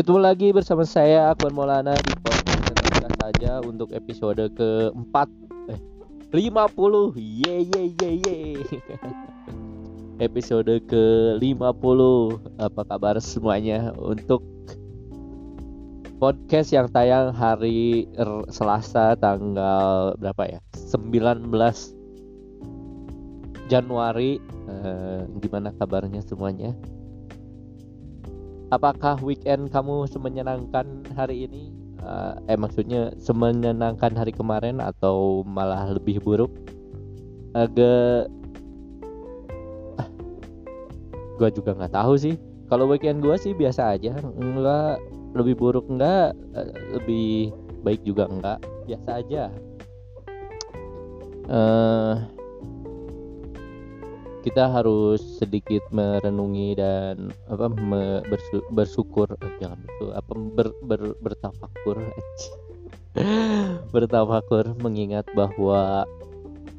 Ketemu lagi bersama saya Akbar Maulana di podcast saja untuk episode keempat. Eh 50 ye ye ye ye. Episode ke 50 apa kabar semuanya untuk podcast yang tayang hari Selasa tanggal berapa ya? 19 Januari. Eh, gimana kabarnya semuanya apakah weekend kamu semenyenangkan hari ini? Uh, eh maksudnya semenyenangkan hari kemarin atau malah lebih buruk? Agak ah, gue juga nggak tahu sih. Kalau weekend gue sih biasa aja. Enggak lebih buruk enggak uh, lebih baik juga enggak. Biasa aja. Uh, kita harus sedikit merenungi dan apa me, bersu, bersyukur. Eh, jangan bersyukur apa ber, ber, bertafakur. Bertafakur mengingat bahwa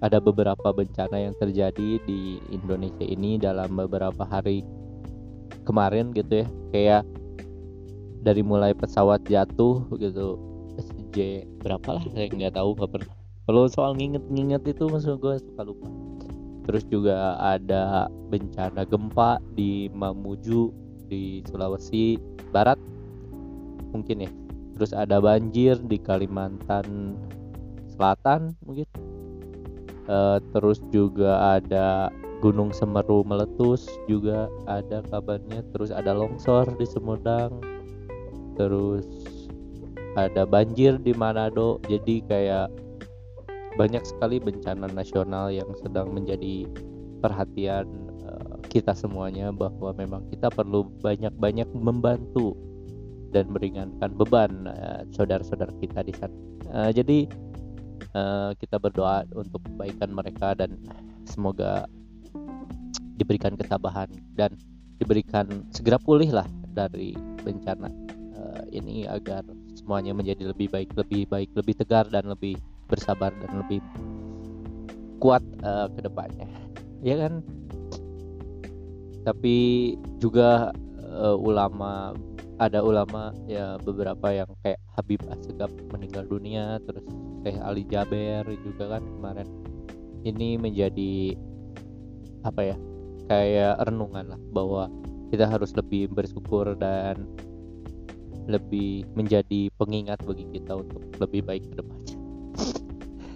ada beberapa bencana yang terjadi di Indonesia ini dalam beberapa hari kemarin gitu ya. Kayak dari mulai pesawat jatuh gitu. SJ berapa lah? Saya nggak tahu nggak pernah. Kalau soal nginget-nginget itu maksud gue suka lupa terus juga ada bencana gempa di Mamuju di Sulawesi Barat. Mungkin ya. Terus ada banjir di Kalimantan Selatan mungkin. Uh, terus juga ada Gunung Semeru meletus juga ada kabarnya. Terus ada longsor di Sumedang. Terus ada banjir di Manado. Jadi kayak banyak sekali bencana nasional yang sedang menjadi perhatian uh, kita semuanya bahwa memang kita perlu banyak-banyak membantu dan meringankan beban uh, saudara-saudara kita di sana. Uh, jadi uh, kita berdoa untuk kebaikan mereka dan semoga diberikan ketabahan dan diberikan segera pulih lah dari bencana uh, ini agar semuanya menjadi lebih baik, lebih baik, lebih tegar dan lebih bersabar dan lebih kuat uh, ke depannya. Ya kan? Tapi juga uh, ulama ada ulama ya beberapa yang kayak Habib Asegaf meninggal dunia terus Syekh Ali Jaber juga kan kemarin. Ini menjadi apa ya kayak renungan lah bahwa kita harus lebih bersyukur dan lebih menjadi pengingat bagi kita untuk lebih baik ke depannya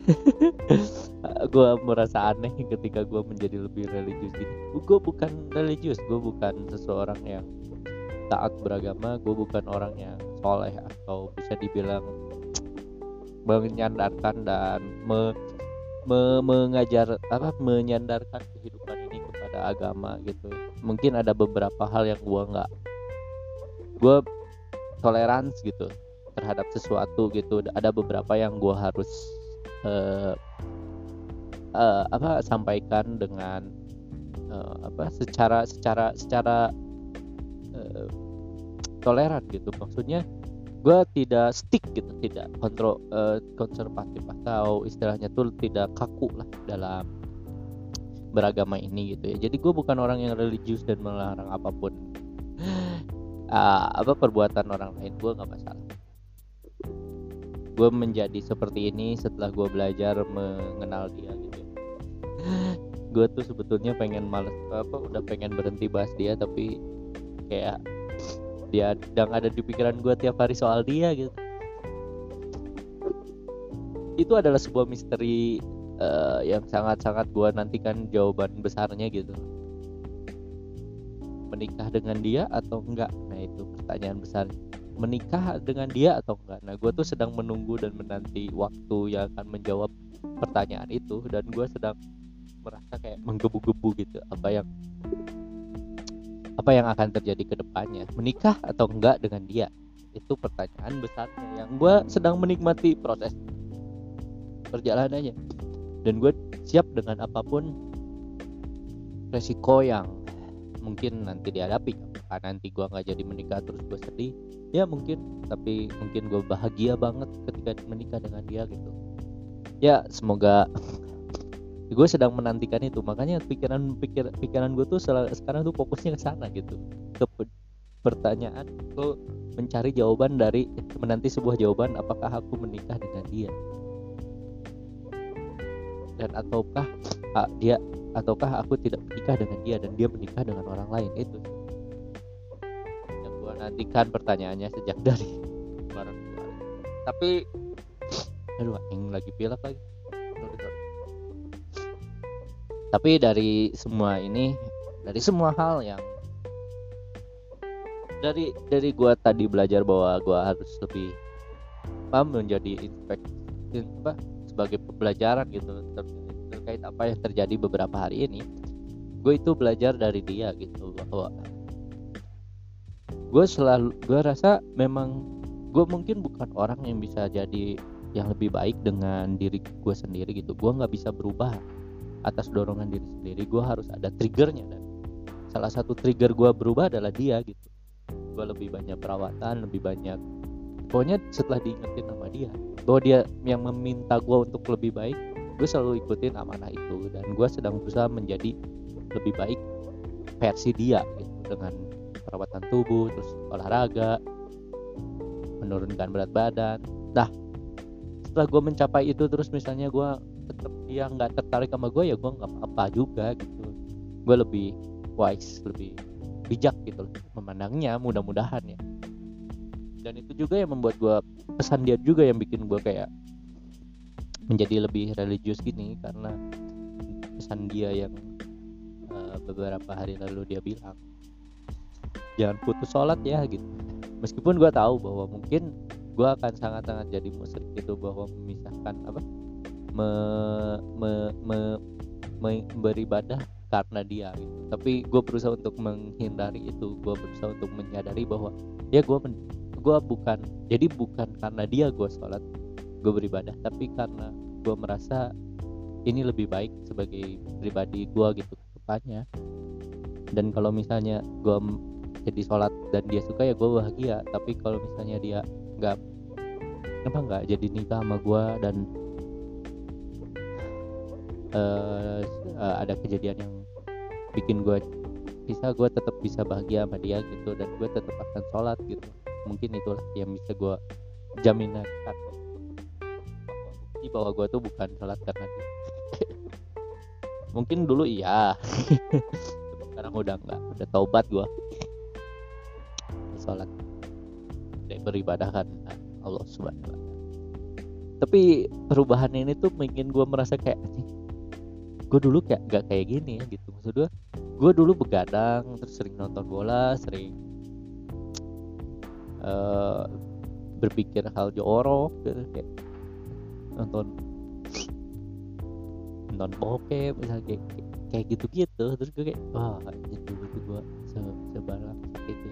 gue merasa aneh ketika gue menjadi lebih religius gitu gue bukan religius gue bukan seseorang yang taat beragama gue bukan orang yang soleh atau bisa dibilang menyandarkan dan me, me, mengajar apa menyandarkan kehidupan ini kepada agama gitu. Mungkin ada beberapa hal yang gue nggak gue toleransi gitu terhadap sesuatu gitu. Ada beberapa yang gue harus uh, uh, apa sampaikan dengan uh, apa secara secara secara uh, toleran gitu. Maksudnya gue tidak stick gitu tidak kontrol uh, konservatif atau istilahnya tuh tidak kaku lah dalam beragama ini gitu ya. Jadi gue bukan orang yang religius dan melarang apa pun uh, apa perbuatan orang lain gue nggak masalah gue menjadi seperti ini setelah gue belajar mengenal dia gitu. Gue tuh sebetulnya pengen males apa udah pengen berhenti bahas dia tapi kayak dia sedang ada di pikiran gue tiap hari soal dia gitu. Itu adalah sebuah misteri uh, yang sangat-sangat gue nantikan jawaban besarnya gitu. Menikah dengan dia atau enggak? Nah itu pertanyaan besar menikah dengan dia atau enggak. Nah gue tuh sedang menunggu dan menanti waktu yang akan menjawab pertanyaan itu dan gue sedang merasa kayak menggebu-gebu gitu apa yang apa yang akan terjadi ke depannya. Menikah atau enggak dengan dia? Itu pertanyaan besarnya yang gue sedang menikmati proses perjalanannya dan gue siap dengan apa pun resiko yang mungkin nanti dihadapi. Apakah nanti gue nggak jadi menikah terus gue sedih? Ya mungkin. Tapi mungkin gue bahagia banget ketika menikah dengan dia gitu. Ya semoga gue sedang menantikan itu. Makanya pikiran pikir pikiran gue tuh sekarang tuh fokusnya ke sana gitu. Ke pertanyaan gue mencari jawaban dari menanti sebuah jawaban apakah aku menikah dengan dia dan ataukah ah, dia ataukah aku tidak menikah dengan dia dan dia menikah dengan orang lain itu. Yang gue nantikan pertanyaannya sejak dari kemarin tapi aduh yang lagi pilek lagi. Tapi dari semua ini dari semua hal yang dari dari gua tadi belajar bahwa gua harus lebih paham menjadi inspeksi apa sebagai pembelajaran gitu ter, terkait apa yang terjadi beberapa hari ini gue itu belajar dari dia gitu bahwa gue selalu gue rasa memang gue mungkin bukan orang yang bisa jadi yang lebih baik dengan diri gue sendiri gitu. Gue nggak bisa berubah atas dorongan diri sendiri. Gue harus ada triggernya dan salah satu trigger gue berubah adalah dia gitu. Gue lebih banyak perawatan lebih banyak pokoknya setelah diingetin sama dia bahwa dia yang meminta gue untuk lebih baik gue selalu ikutin amanah itu. Dan gue sedang berusaha menjadi lebih baik versi dia gitu. Dengan perawatan tubuh terus olahraga menurunkan berat badan. Nah setelah gue mencapai itu terus misalnya gue tetap dia nggak tertarik sama gue ya gue nggak apa-apa juga gitu. Gue lebih wise lebih bijak gitu. Memandangnya mudah-mudahan ya dan itu juga yang membuat gue pesan dia juga yang bikin gue kayak menjadi lebih religius gini karena pesan dia yang uh, beberapa hari lalu dia bilang jangan putus sholat ya gitu meskipun gue tahu bahwa mungkin gue akan sangat-sangat jadi musyrik itu bahwa memisahkan apa me, me, me, me, beribadah karena dia gitu. tapi gue berusaha untuk menghindari itu gue berusaha untuk menyadari bahwa ya gue gue bukan jadi bukan karena dia gue sholat gue beribadah tapi karena gue merasa ini lebih baik sebagai pribadi gue gitu ke depannya. Dan kalau misalnya gue jadi sholat dan dia suka ya gue bahagia. Tapi kalau misalnya dia nggak apa nggak jadi nikah sama gue dan uh, uh, ada kejadian yang bikin gue bisa gue tetap bisa bahagia sama dia gitu dan gue tetap akan sholat gitu mungkin itulah yang bisa gue jaminan bukti bahwa gue tuh bukan sholat karena dia. Mungkin dulu iya. Sekarang udah enggak udah taubat gue sholat. Dan beribadah kan Allah subhanahu wa tapi perubahan ini tuh bikin gue merasa kayak gue dulu kayak gak kayak gini ya gitu. Maksud gue gue dulu begadang terus sering nonton bola sering uh, berpikir hal jorok gitu kayak nonton nonton bokep misalnya kayak, kayak gitu-gitu. Terus gue kayak wah jadi dulu tuh gue se sebarang gitu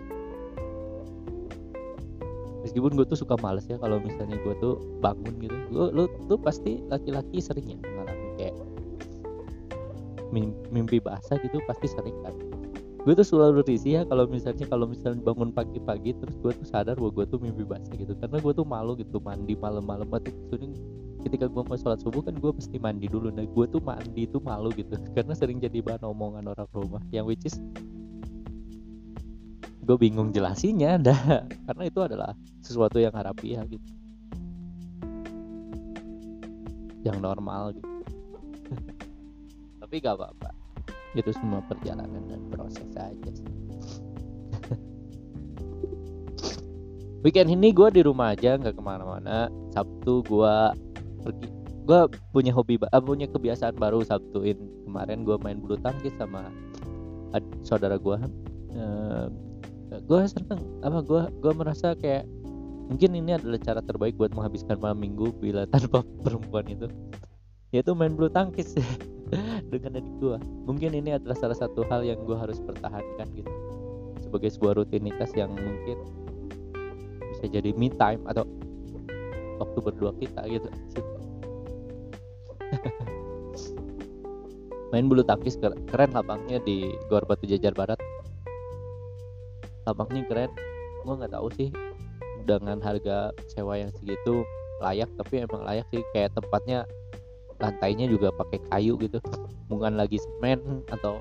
meskipun gue tuh suka males ya kalau misalnya gue tuh bangun gitu. Lu, lu tuh pasti laki-laki sering ya mengalami kayak mimpi basah gitu pasti sering kan gue tuh selalu risih ya kalau misalnya kalau misalnya bangun pagi-pagi terus gue tuh sadar bahwa gue tuh mimpi basah gitu. Karena gue tuh malu gitu mandi malam-malam. Atau sering ketika gue mau sholat subuh kan gue pasti mandi dulu. Nah gue tuh mandi tuh malu gitu karena sering jadi bahan omongan orang rumah. Yang which is gue bingung jelasinya dah. Karena itu adalah sesuatu yang harafiah gitu. Yang normal gitu. Tapi gak apa-apa itu semua perjalanan dan proses aja weekend ini gue di rumah aja nggak ke mana-mana. Sabtu gue pergi gue punya hobi uh, punya kebiasaan baru sabtuin. Kemarin gue main bulu tangkis sama saudara gue uh, gue seneng apa gue gue merasa kayak mungkin ini adalah cara terbaik buat menghabiskan malam minggu bila tanpa perempuan itu. Yaitu main bulu tangkis dengan adik gue mungkin ini adalah salah satu hal yang gue harus pertahankan gitu. Sebagai sebuah rutinitas yang mungkin bisa jadi me time atau waktu berdua kita gitu. Main bulu tangkis keren lapangnya di Gor Batu Jajar Barat. Lapangnya keren. Gue nggak tahu sih dengan harga sewa yang segitu layak tapi emang layak sih. Kayak tempatnya lantainya juga pakai kayu gitu. Bukan lagi semen atau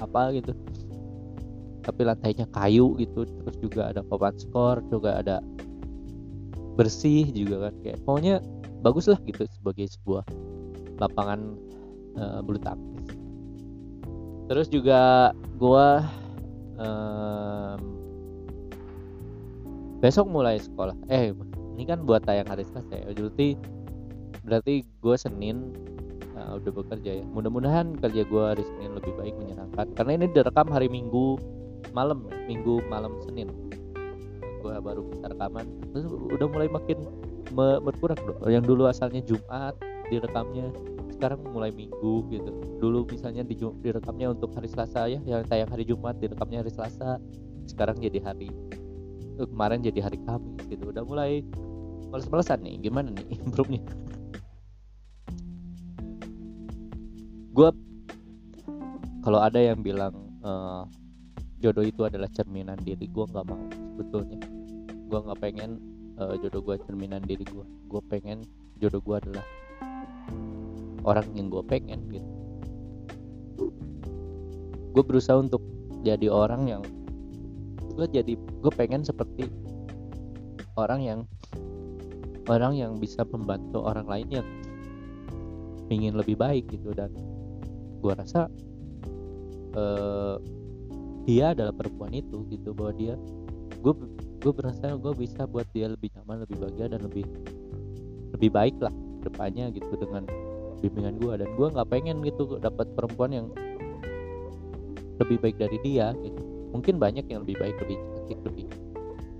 apa gitu. Tapi lantainya kayu gitu. Terus juga ada papan skor juga ada bersih juga kan. Kayak pokoknya bagus lah gitu sebagai sebuah lapangan uh, bulu tangkis. Terus juga gua um, besok mulai sekolah. Eh ini kan buat tayang hari Selasa ya berarti gue Senin uh, udah bekerja ya. Mudah-mudahan kerja gue hari Senin lebih baik menyenangkan. Karena ini direkam hari Minggu malam ya, Minggu malam Senin. Gue baru bisa rekaman. Terus udah mulai makin me berkurang yang dulu asalnya Jumat direkamnya sekarang mulai Minggu gitu. Dulu misalnya di direkamnya untuk hari Selasa ya yang tayang hari Jumat direkamnya hari Selasa. Sekarang jadi hari uh, kemarin jadi hari Kamis gitu. Udah mulai males-malesan nih gimana nih improve-nya gue kalau ada yang bilang uh, jodoh itu adalah cerminan diri gue nggak mau sebetulnya. Gue nggak pengen uh, jodoh gue cerminan diri gue gue pengen jodoh gue adalah orang yang gue pengen gitu. Gue berusaha untuk jadi orang yang gue jadi gue pengen seperti orang yang orang yang bisa membantu orang lain yang ingin lebih baik gitu. Dan gue rasa uh, dia adalah perempuan itu gitu bahwa dia gue gue berasa gue bisa buat dia lebih nyaman lebih bahagia dan lebih lebih baik lah depannya gitu dengan bimbingan gue dan gue nggak pengen gitu dapat perempuan yang lebih baik dari dia gitu. Mungkin banyak yang lebih baik lebih cantik lebih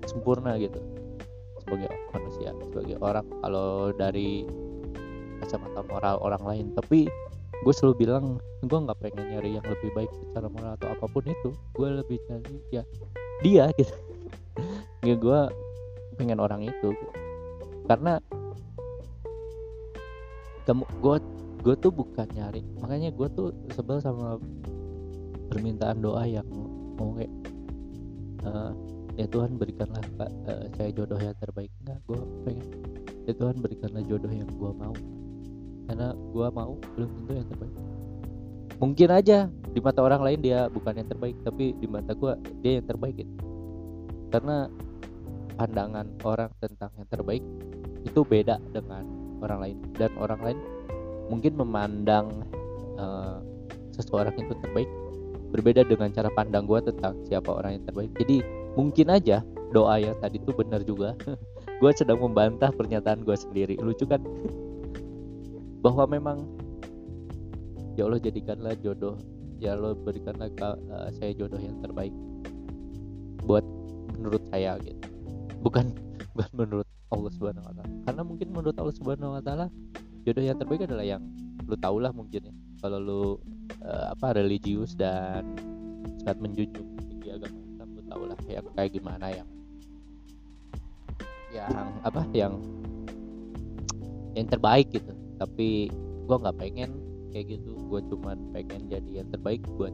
sempurna gitu. Sebagai manusia sebagai orang. Kalau dari kacamata moral orang lain. Tapi gue selalu bilang gue nggak pengen nyari yang lebih baik secara moral atau apa pun itu. Gue lebih cari ya dia gitu. Ya gue pengen orang itu. Karena kamu gue gue tuh bukan nyari. Makanya gue tuh sebel sama permintaan doa yang mau kayak uh, ya Tuhan berikanlah uh, saya jodoh yang terbaik. Enggak gue pengen ya Tuhan berikanlah jodoh yang gue mau karena gue mau belum tentu yang terbaik. Mungkin aja di mata orang lain dia bukan yang terbaik tapi di mata gue dia yang terbaik gitu. Karena pandangan orang tentang yang terbaik itu beda dengan orang lain. Dan orang lain mungkin memandang uh, seseorang itu terbaik berbeda dengan cara pandang gue tentang siapa orang yang terbaik. Jadi mungkin aja doa yang tadi itu benar juga. Gue sedang membantah pernyataan gue sendiri. Lucu kan bahwa memang ya Allah jadikanlah jodoh ya Allah berikanlah uh, saya jodoh yang terbaik buat menurut saya gitu. Bukan bukan menurut Allah Subhanahu wa taala. Karena mungkin menurut Allah Subhanahu wa taala jodoh yang terbaik adalah yang lu tau lah mungkin ya. Kalau lu uh, apa religius dan saat menjunjung tinggi agama Islam lu tau lah yang kayak gimana yang yang apa yang yang terbaik gitu tapi gue nggak pengen kayak gitu. Gue cuman pengen jadi yang terbaik buat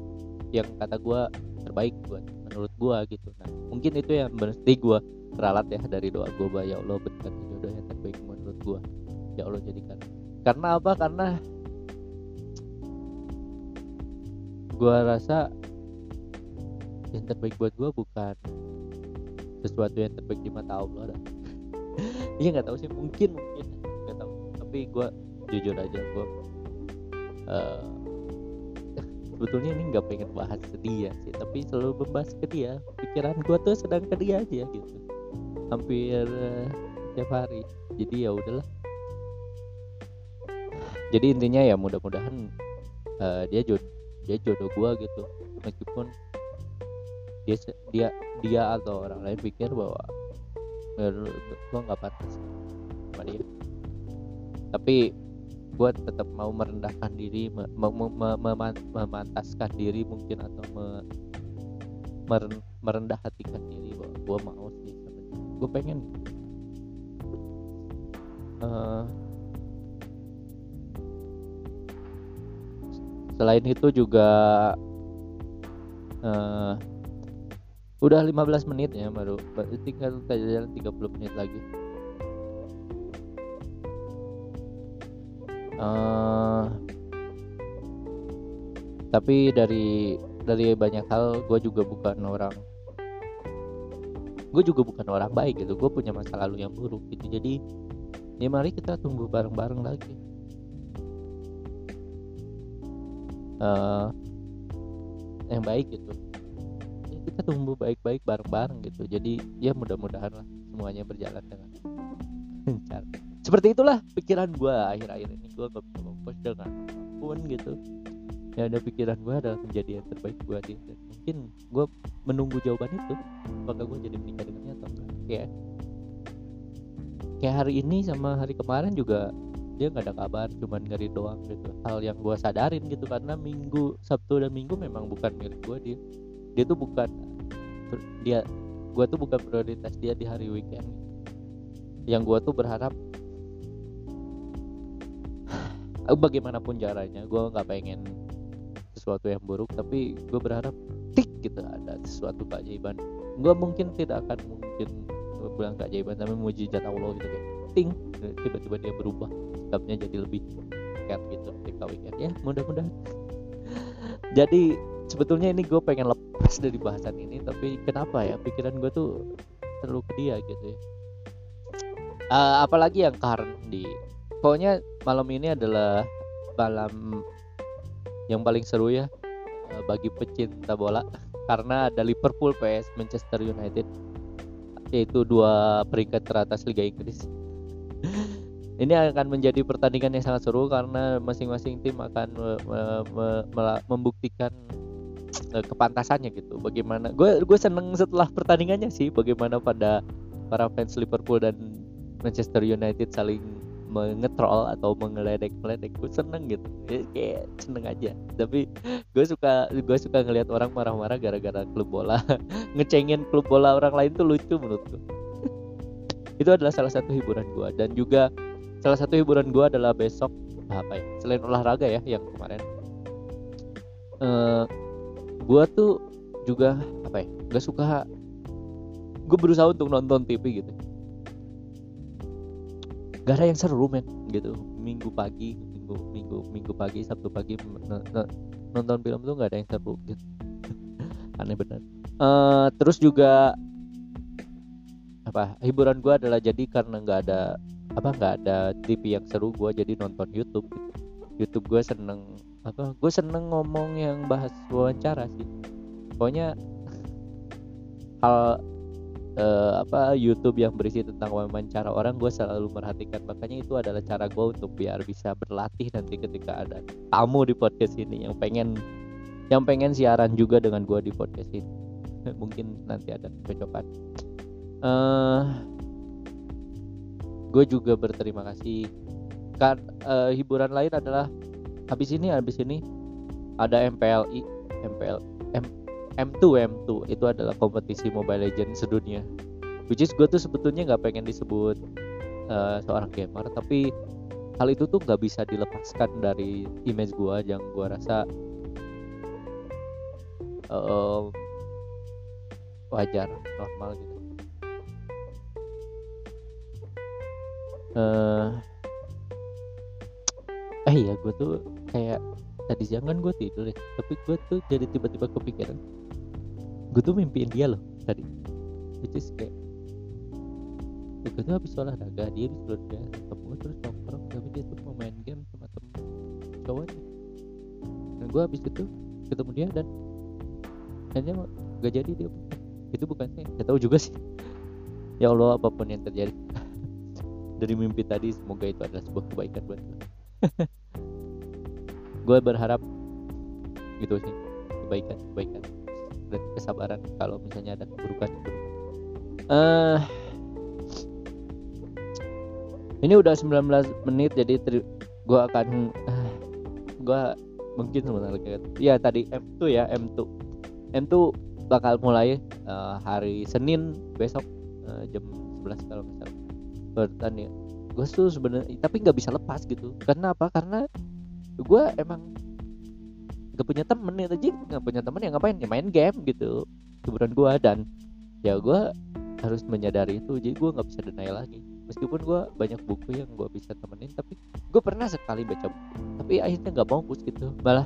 yang kata gue terbaik buat menurut gue gitu. Nah mungkin itu yang berarti gue ralat ya dari doa gue bahwa ya Allah berikan jodoh yang terbaik menurut gue ya Allah jadikan. Karena apa? Karena gue rasa yang terbaik buat gue bukan sesuatu yang terbaik di mata Allah dah. Iya nggak tahu sih. Mungkin mungkin. Nggak tahu. Tapi gue jujur aja gue uh, sebetulnya ini nggak pengen bahas ke dia sih tapi selalu membahas ke dia. Pikiran gue tuh sedang ke dia aja gitu. Hampir uh, tiap hari. Jadi ya udahlah. Jadi intinya ya mudah-mudahan uh, dia jodoh dia jodoh gue gitu. Meskipun dia dia dia atau orang lain pikir bahwa gue nggak pantas sama dia. Tapi gue tetap mau merendahkan diri me, me, me, me, memantaskan diri mungkin atau me, meren, merendah hatikan diri bahwa gue mau sih gue pengen. Uh, selain itu juga uh, udah 15 menit ya baru tinggal jalan 30 menit lagi uh, tapi dari dari banyak hal gue juga bukan orang gue juga bukan orang baik gitu. Gue punya masa lalu yang buruk gitu. Jadi ya mari kita tumbuh bareng-bareng lagi. Uh, yang baik gitu. Ya kita tumbuh baik-baik bareng-bareng gitu. Jadi ya mudah-mudahan lah semuanya berjalan dengan lancar seperti itulah pikiran gue akhir-akhir ini. Gue gak bisa fokus dengan apa pun gitu. Ya ada pikiran gue adalah menjadi yang terbaik buat dia dan mungkin gue menunggu jawaban itu apakah gue jadi menikah dengannya atau enggak. Kayak kayak hari ini sama hari kemarin juga dia nggak ada kabar cuman ngeri doang gitu. Hal yang gue sadarin gitu karena minggu sabtu dan minggu memang bukan milik gue dia. Dia tuh bukan dia gue tuh bukan prioritas dia di hari weekend. Yang gue tuh berharap bagaimanapun caranya gue nggak pengen sesuatu yang buruk tapi gue berharap tik gitu ada sesuatu keajaiban gue mungkin tidak akan mungkin bilang keajaiban tapi mujizat Allah gitu kayak ting tiba-tiba dia berubah sikapnya jadi lebih kayak gitu ketika weekend ya mudah-mudahan. Jadi sebetulnya ini gue pengen lepas dari bahasan ini tapi kenapa ya? Pikiran gue tuh terlalu ke dia gitu ya. Uh, apalagi yang karena di pokoknya malam ini adalah malam yang paling seru ya uh, bagi pecinta bola karena ada Liverpool PS Manchester United yaitu dua peringkat teratas Liga Inggris. Ini akan menjadi pertandingan yang sangat seru karena masing-masing tim akan me, me, me, me, membuktikan uh, kepantasannya gitu. Bagaimana? Gue gue seneng setelah pertandingannya sih bagaimana pada para fans Liverpool dan Manchester United saling mengetrol atau mengeledek-meledek gue seneng gitu. Ya, kayak seneng aja. Tapi gue suka gue suka ngelihat orang marah-marah gara-gara klub bola. Ngecengin klub bola orang lain tuh lucu menurut gue. Itu adalah salah satu hiburan gue. Dan juga salah satu hiburan gue adalah besok apa ya selain olahraga ya yang kemarin. Uh, gue tuh juga apa ya gak suka. Gue berusaha untuk nonton TV gitu gak ada yang seru men gitu. Minggu pagi minggu minggu minggu pagi sabtu pagi nonton film tuh gak ada yang seru gitu. Aneh benar uh, terus juga apa hiburan gue adalah jadi karena nggak ada apa nggak ada TV yang seru gue jadi nonton YouTube gitu. YouTube gue seneng apa gue seneng ngomong yang bahas wawancara sih. Pokoknya hal uh, apa YouTube yang berisi tentang wawancara orang gue selalu merhatikan. Makanya itu adalah cara gue untuk biar bisa berlatih nanti ketika ada tamu di podcast ini yang pengen yang pengen siaran juga dengan gue di podcast ini. Mungkin nanti ada cocokan uh, eh, gue juga berterima kasih. Kan uh, hiburan lain adalah habis ini habis ini ada MPLI MPL M M2 M2 itu adalah kompetisi Mobile Legends sedunia. Which is gue tuh sebetulnya nggak pengen disebut uh, seorang gamer. Tapi hal itu tuh nggak bisa dilepaskan dari image gue yang gue rasa uh, wajar normal gitu. Uh, eh iya gue tuh kayak tadi siang kan gue tidur ya. Tapi gue tuh jadi tiba-tiba kepikiran gue tuh mimpiin dia loh tadi. Which is kayak gue tuh habis olahraga dia habis olahraga ketemu terus nongkrong tapi dia tuh mau main game sama temen cowoknya. Dan gue habis itu ketemu dia dan akhirnya gak jadi dia. Itu bukan saya gak tahu juga sih. Ya Allah apa pun yang terjadi. Dari mimpi tadi semoga itu adalah sebuah kebaikan buat gue gue berharap gitu sih kebaikan kebaikan dan kesabaran kalau misalnya ada keburukan. Uh, ini udah 19 menit jadi gue akan uh, eh, gue mungkin sebentar lagi ya tadi M2 ya M2 M2 bakal mulai uh, hari Senin besok uh, jam 11 kalau misalnya bertanding gue tuh sebenarnya tapi nggak bisa lepas gitu. Karena apa? Karena gue emang gak punya temen ya tadi gak punya temen yang ngapain? Ya main game gitu hiburan gue dan ya gue harus menyadari itu jadi gue nggak bisa denial lagi. Meskipun gue banyak buku yang gue bisa temenin tapi gue pernah sekali baca buku tapi akhirnya nggak mau gitu. Malah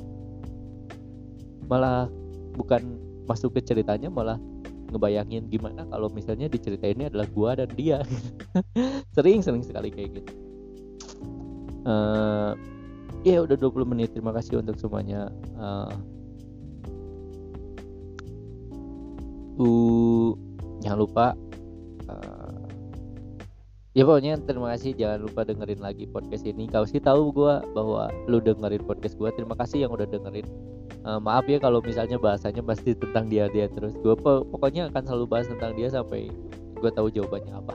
malah bukan masuk ke ceritanya malah ngebayangin gimana kalau misalnya di cerita ini adalah gua dan dia. Sering sering sekali kayak gitu. Uh, ya udah 20 menit. Terima kasih untuk semuanya. Uh, uh jangan lupa uh, ya pokoknya terima kasih. Jangan lupa dengerin lagi podcast ini. Kau sih tahu gua bahwa lu dengerin podcast gua terima kasih yang udah dengerin. Uh, maaf ya kalau misalnya bahasanya pasti tentang dia dia terus. Gue pokoknya akan selalu bahas tentang dia sampai gue tahu jawabannya apa.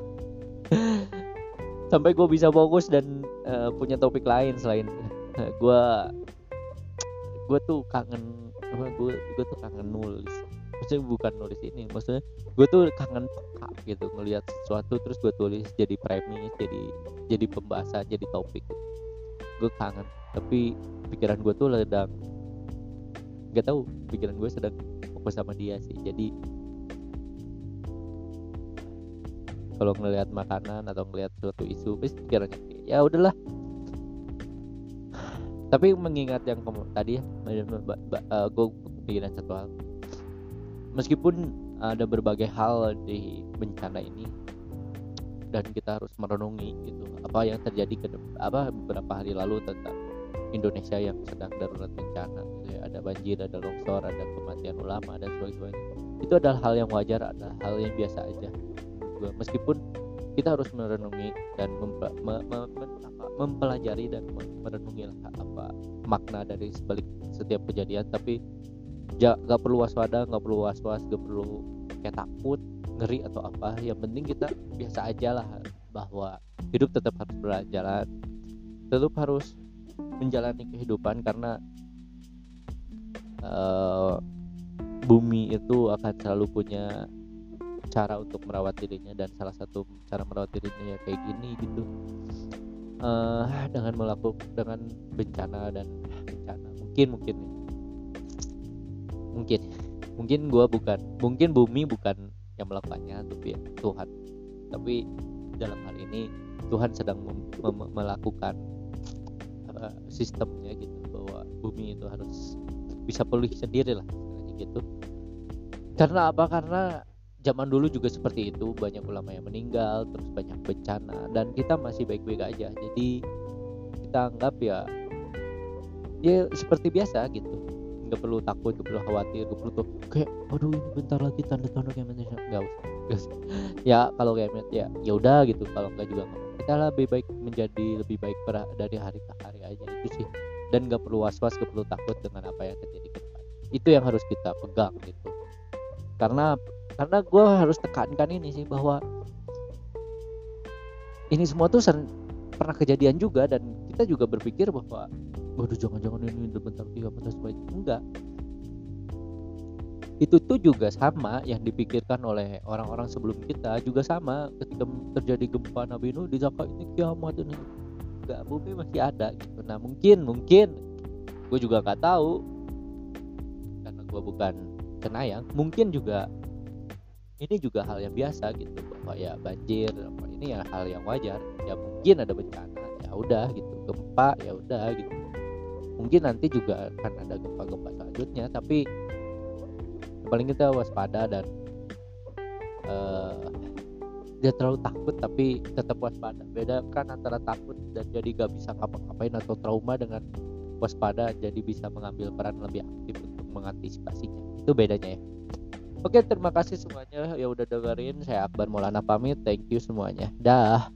Sampai gue bisa fokus dan uh, punya topik lain selain gue gue tuh kangen apa gue gue tuh kangen nulis. Maksudnya bukan nulis ini maksudnya gue tuh kangen peka gitu ngelihat sesuatu terus gue tulis jadi premis jadi jadi pembahasan jadi topik gue kangen tapi pikiran gue tuh sedang nggak tahu pikiran gue sedang fokus sama dia sih. Jadi kalau ngelihat makanan atau ngelihat suatu isu pasti pikirannya ya udahlah tapi mengingat yang tadi ya uh, gue kepikiran satu hal. Meskipun ada berbagai hal di bencana ini dan kita harus merenungi gitu apa yang terjadi ke apa beberapa hari lalu tentang Indonesia yang sedang darurat bencana gitu ya. Ada banjir ada longsor ada kematian ulama dan sebagainya. Itu adalah hal yang wajar adalah hal yang biasa aja. Meskipun kita harus merenungi dan mempe, me, me, me, mempelajari dan merenungi apa makna dari sebalik setiap kejadian. Tapi gak perlu waspada nggak perlu was was gak perlu kayak takut ngeri atau apa. Yang penting kita biasa aja lah bahwa hidup tetap harus berjalan tetap harus menjalani kehidupan karena uh, bumi itu akan selalu punya cara untuk merawat dirinya dan salah satu cara merawat dirinya ya kayak gini gitu. Uh, dengan melakukan dengan bencana dan bencana. Mungkin mungkin mungkin. Mungkin gue bukan mungkin bumi bukan yang melakukannya tapi ya Tuhan. Tapi dalam hal ini Tuhan sedang melakukan uh, sistemnya gitu bahwa bumi itu harus bisa pulih sendiri lah gitu. Karena apa? Karena zaman dulu juga seperti itu banyak ulama yang meninggal terus banyak bencana dan kita masih baik-baik aja. Jadi kita anggap ya ya seperti biasa gitu. Nggak perlu takut nggak perlu khawatir nggak perlu tuh kayak aduh ini bentar lagi tanda-tanda kayak nggak usah ya kalau kayak ya ya udah gitu. Kalau nggak juga nggak kita lebih baik menjadi lebih baik dari hari ke hari aja itu sih. Dan nggak perlu was-was nggak perlu takut dengan apa yang terjadi ke depan. Itu yang harus kita pegang gitu. Karena karena gue harus tekankan ini sih bahwa ini semua tuh pernah kejadian juga dan kita juga berpikir bahwa waduh jangan-jangan ini bentar tiga bentar supaya enggak. Itu tuh juga sama yang dipikirkan oleh orang-orang sebelum kita juga sama ketika terjadi gempa Nabi Nuh disangka ini kiamat ini. Enggak bumi masih ada gitu. Nah mungkin mungkin gue juga nggak tahu karena gue bukan cenayang mungkin juga ini juga hal yang biasa gitu bahwa ya banjir ini ya hal yang wajar. Ya mungkin ada bencana ya udah gitu. Gempa ya udah gitu. Mungkin nanti juga akan ada gempa-gempa selanjutnya tapi paling kita waspada dan uh, terlalu takut tapi tetap waspada. Beda kan antara takut dan jadi gak bisa ngapa-ngapain atau trauma dengan waspada jadi bisa mengambil peran lebih aktif untuk mengantisipasinya. Itu bedanya ya Oke, terima kasih semuanya ya udah dengerin. Saya Akbar Maulana pamit. Thank you semuanya. Dah.